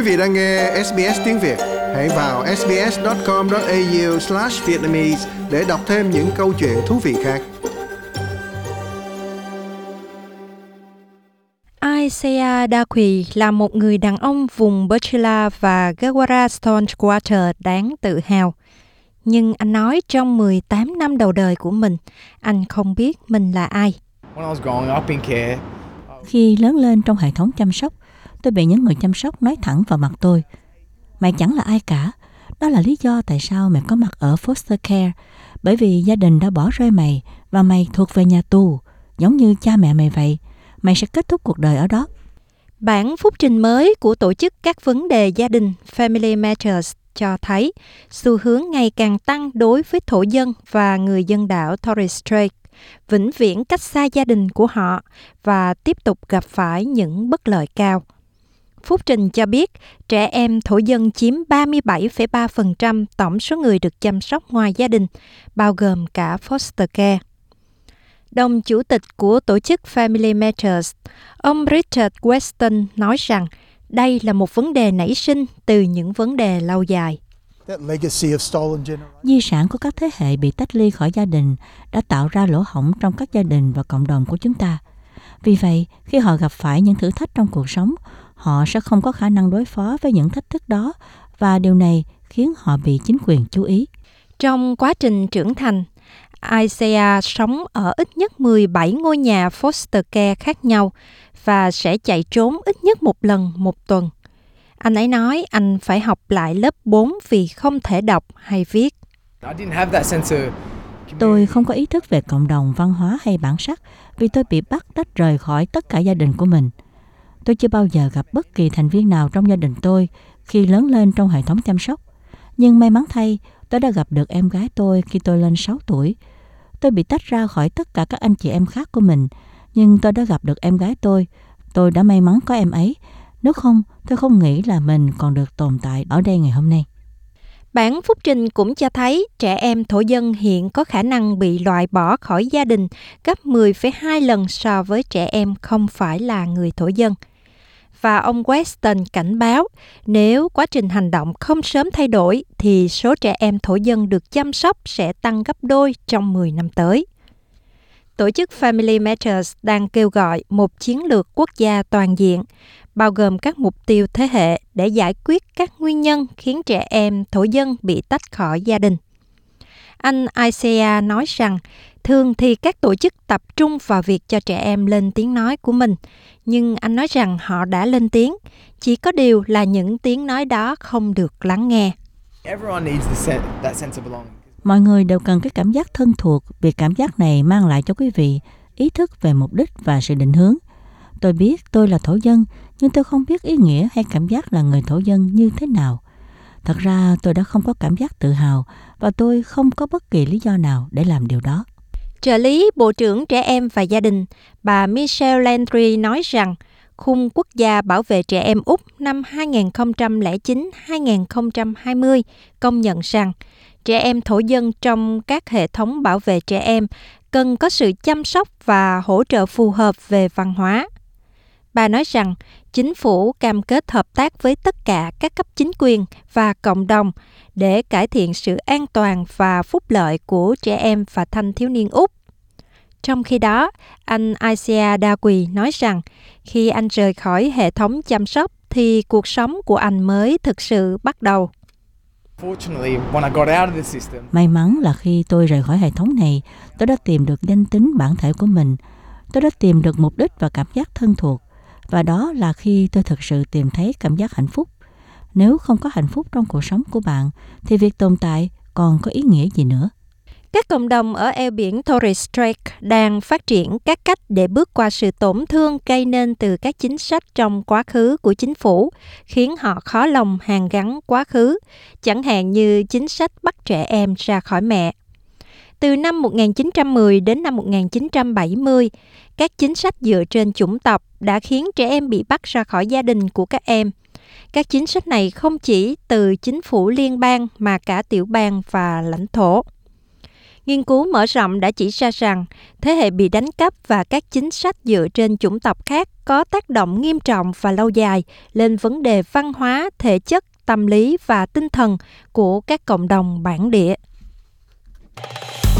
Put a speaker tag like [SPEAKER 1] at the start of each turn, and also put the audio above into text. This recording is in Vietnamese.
[SPEAKER 1] Quý vị đang nghe SBS tiếng Việt, hãy vào sbs.com.au/vietnamese để đọc thêm những câu chuyện thú vị khác.
[SPEAKER 2] Isaiah Dakwi là một người đàn ông vùng Berchila và Gawara Stone Quarter đáng tự hào. Nhưng anh nói trong 18 năm đầu đời của mình, anh không biết mình là ai.
[SPEAKER 3] Khi lớn lên trong hệ thống chăm sóc, tôi bị những người chăm sóc nói thẳng vào mặt tôi. Mày chẳng là ai cả. Đó là lý do tại sao mày có mặt ở foster care. Bởi vì gia đình đã bỏ rơi mày và mày thuộc về nhà tù, giống như cha mẹ mày vậy. Mày sẽ kết thúc cuộc đời ở đó.
[SPEAKER 2] Bản phúc trình mới của tổ chức các vấn đề gia đình Family Matters cho thấy xu hướng ngày càng tăng đối với thổ dân và người dân đảo Torres Strait vĩnh viễn cách xa gia đình của họ và tiếp tục gặp phải những bất lợi cao. Phúc Trình cho biết trẻ em thổ dân chiếm 37,3% tổng số người được chăm sóc ngoài gia đình, bao gồm cả foster care. Đồng chủ tịch của tổ chức Family Matters, ông Richard Weston nói rằng đây là một vấn đề nảy sinh từ những vấn đề lâu dài.
[SPEAKER 3] Di sản của các thế hệ bị tách ly khỏi gia đình đã tạo ra lỗ hổng trong các gia đình và cộng đồng của chúng ta. Vì vậy, khi họ gặp phải những thử thách trong cuộc sống, họ sẽ không có khả năng đối phó với những thách thức đó và điều này khiến họ bị chính quyền chú ý.
[SPEAKER 2] Trong quá trình trưởng thành, Isaiah sống ở ít nhất 17 ngôi nhà foster care khác nhau và sẽ chạy trốn ít nhất một lần một tuần. Anh ấy nói anh phải học lại lớp 4 vì không thể đọc hay viết.
[SPEAKER 3] Tôi không có ý thức về cộng đồng, văn hóa hay bản sắc vì tôi bị bắt tách rời khỏi tất cả gia đình của mình. Tôi chưa bao giờ gặp bất kỳ thành viên nào trong gia đình tôi khi lớn lên trong hệ thống chăm sóc. Nhưng may mắn thay, tôi đã gặp được em gái tôi khi tôi lên 6 tuổi. Tôi bị tách ra khỏi tất cả các anh chị em khác của mình, nhưng tôi đã gặp được em gái tôi. Tôi đã may mắn có em ấy. Nếu không, tôi không nghĩ là mình còn được tồn tại ở đây ngày hôm nay.
[SPEAKER 2] Bản phúc trình cũng cho thấy trẻ em thổ dân hiện có khả năng bị loại bỏ khỏi gia đình gấp 10,2 lần so với trẻ em không phải là người thổ dân. Và ông Weston cảnh báo nếu quá trình hành động không sớm thay đổi thì số trẻ em thổ dân được chăm sóc sẽ tăng gấp đôi trong 10 năm tới. Tổ chức Family Matters đang kêu gọi một chiến lược quốc gia toàn diện – bao gồm các mục tiêu thế hệ để giải quyết các nguyên nhân khiến trẻ em thổ dân bị tách khỏi gia đình. Anh Isaiah nói rằng thường thì các tổ chức tập trung vào việc cho trẻ em lên tiếng nói của mình, nhưng anh nói rằng họ đã lên tiếng, chỉ có điều là những tiếng nói đó không được lắng nghe.
[SPEAKER 3] Mọi người đều cần cái cảm giác thân thuộc vì cảm giác này mang lại cho quý vị ý thức về mục đích và sự định hướng. Tôi biết tôi là thổ dân, nhưng tôi không biết ý nghĩa hay cảm giác là người thổ dân như thế nào. Thật ra tôi đã không có cảm giác tự hào và tôi không có bất kỳ lý do nào để làm điều đó.
[SPEAKER 2] Trợ lý Bộ trưởng Trẻ Em và Gia đình, bà Michelle Landry nói rằng khung quốc gia bảo vệ trẻ em Úc năm 2009-2020 công nhận rằng trẻ em thổ dân trong các hệ thống bảo vệ trẻ em cần có sự chăm sóc và hỗ trợ phù hợp về văn hóa. Bà nói rằng chính phủ cam kết hợp tác với tất cả các cấp chính quyền và cộng đồng để cải thiện sự an toàn và phúc lợi của trẻ em và thanh thiếu niên Úc. Trong khi đó, anh Isaiah Dawi nói rằng khi anh rời khỏi hệ thống chăm sóc thì cuộc sống của anh mới thực sự bắt đầu.
[SPEAKER 3] May mắn là khi tôi rời khỏi hệ thống này, tôi đã tìm được danh tính bản thể của mình. Tôi đã tìm được mục đích và cảm giác thân thuộc và đó là khi tôi thực sự tìm thấy cảm giác hạnh phúc. Nếu không có hạnh phúc trong cuộc sống của bạn, thì việc tồn tại còn có ý nghĩa gì nữa?
[SPEAKER 2] Các cộng đồng ở eo biển Torres Strait đang phát triển các cách để bước qua sự tổn thương gây nên từ các chính sách trong quá khứ của chính phủ, khiến họ khó lòng hàn gắn quá khứ, chẳng hạn như chính sách bắt trẻ em ra khỏi mẹ. Từ năm 1910 đến năm 1970, các chính sách dựa trên chủng tộc đã khiến trẻ em bị bắt ra khỏi gia đình của các em. Các chính sách này không chỉ từ chính phủ liên bang mà cả tiểu bang và lãnh thổ. Nghiên cứu mở rộng đã chỉ ra rằng thế hệ bị đánh cắp và các chính sách dựa trên chủng tộc khác có tác động nghiêm trọng và lâu dài lên vấn đề văn hóa, thể chất, tâm lý và tinh thần của các cộng đồng bản địa.